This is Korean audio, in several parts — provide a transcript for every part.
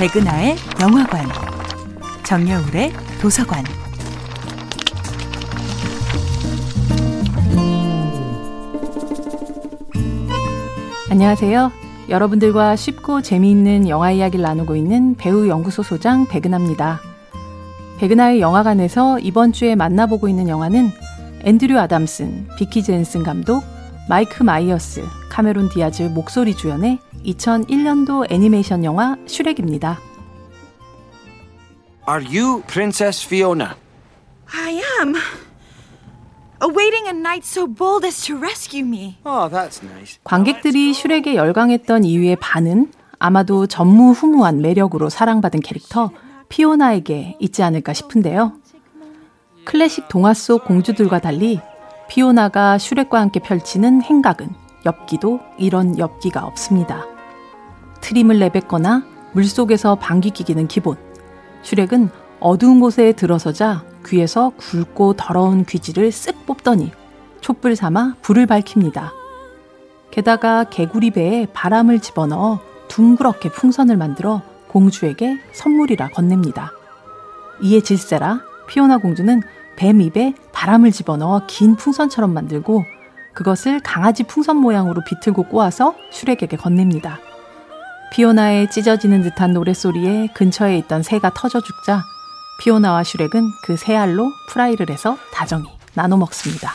백은하의 영화관, 정여울의 도서관. 안녕하세요. 여러분들과 쉽고 재미있는 영화 이야기를 나누고 있는 배우 연구소 소장 백은하입니다. 백은하의 영화관에서 이번 주에 만나보고 있는 영화는 앤드류 아담슨, 비키 젠슨 감독, 마이크 마이어스, 카메론 디아즈 목소리 주연의 2001년도 애니메이션 영화 슈렉입니다. Are you Princess Fiona? I am. Awaiting a knight so bold as to rescue me. Oh, that's nice. 관객들이 슈렉에 열광했던 이유의 반은 아마도 전무후무한 매력으로 사랑받은 캐릭터 피오나에게 있지 않을까 싶은데요. 클래식 동화 속 공주들과 달리 피오나가 슈렉과 함께 펼치는 행각은 엽기도 이런 엽기가 없습니다. 트림을 내뱉거나 물속에서 방귀 끼기는 기본. 슈렉은 어두운 곳에 들어서자 귀에서 굵고 더러운 귀지를 쓱 뽑더니 촛불 삼아 불을 밝힙니다. 게다가 개구리 배에 바람을 집어넣어 둥그렇게 풍선을 만들어 공주에게 선물이라 건넵니다. 이에 질세라 피오나 공주는 뱀 입에 바람을 집어넣어 긴 풍선처럼 만들고 그것을 강아지 풍선 모양으로 비틀고 꼬아서 슈렉에게 건넵니다. 피오나의 찢어지는 듯한 노랫소리에 근처에 있던 새가 터져 죽자 피오나와 슈렉은 그 새알로 프라이를 해서 다정히 나눠 먹습니다.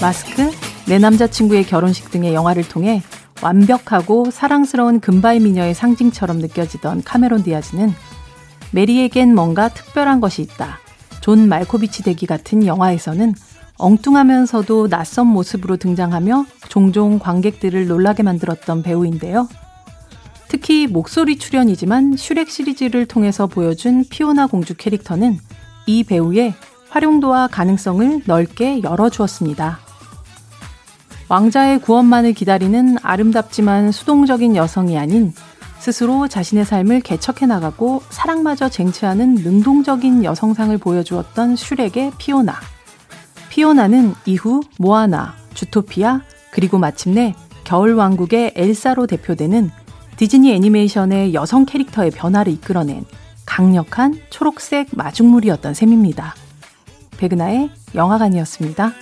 마스크, 내 남자친구의 결혼식 등의 영화를 통해 완벽하고 사랑스러운 금발 미녀의 상징처럼 느껴지던 카메론 디아즈는 메리에겐 뭔가 특별한 것이 있다. 존 말코비치 되기 같은 영화에서는 엉뚱하면서도 낯선 모습으로 등장하며 종종 관객들을 놀라게 만들었던 배우인데요. 특히 목소리 출연이지만 슈렉 시리즈를 통해서 보여준 피오나 공주 캐릭터는 이 배우의 활용도와 가능성을 넓게 열어주었습니다. 왕자의 구원만을 기다리는 아름답지만 수동적인 여성이 아닌 스스로 자신의 삶을 개척해 나가고 사랑마저 쟁취하는 능동적인 여성상을 보여주었던 슈렉의 피오나. 피오나는 이후 모아나, 주토피아, 그리고 마침내 겨울왕국의 엘사로 대표되는 디즈니 애니메이션의 여성 캐릭터의 변화를 이끌어낸 강력한 초록색 마중물이었던 셈입니다. 백은하의 영화관이었습니다.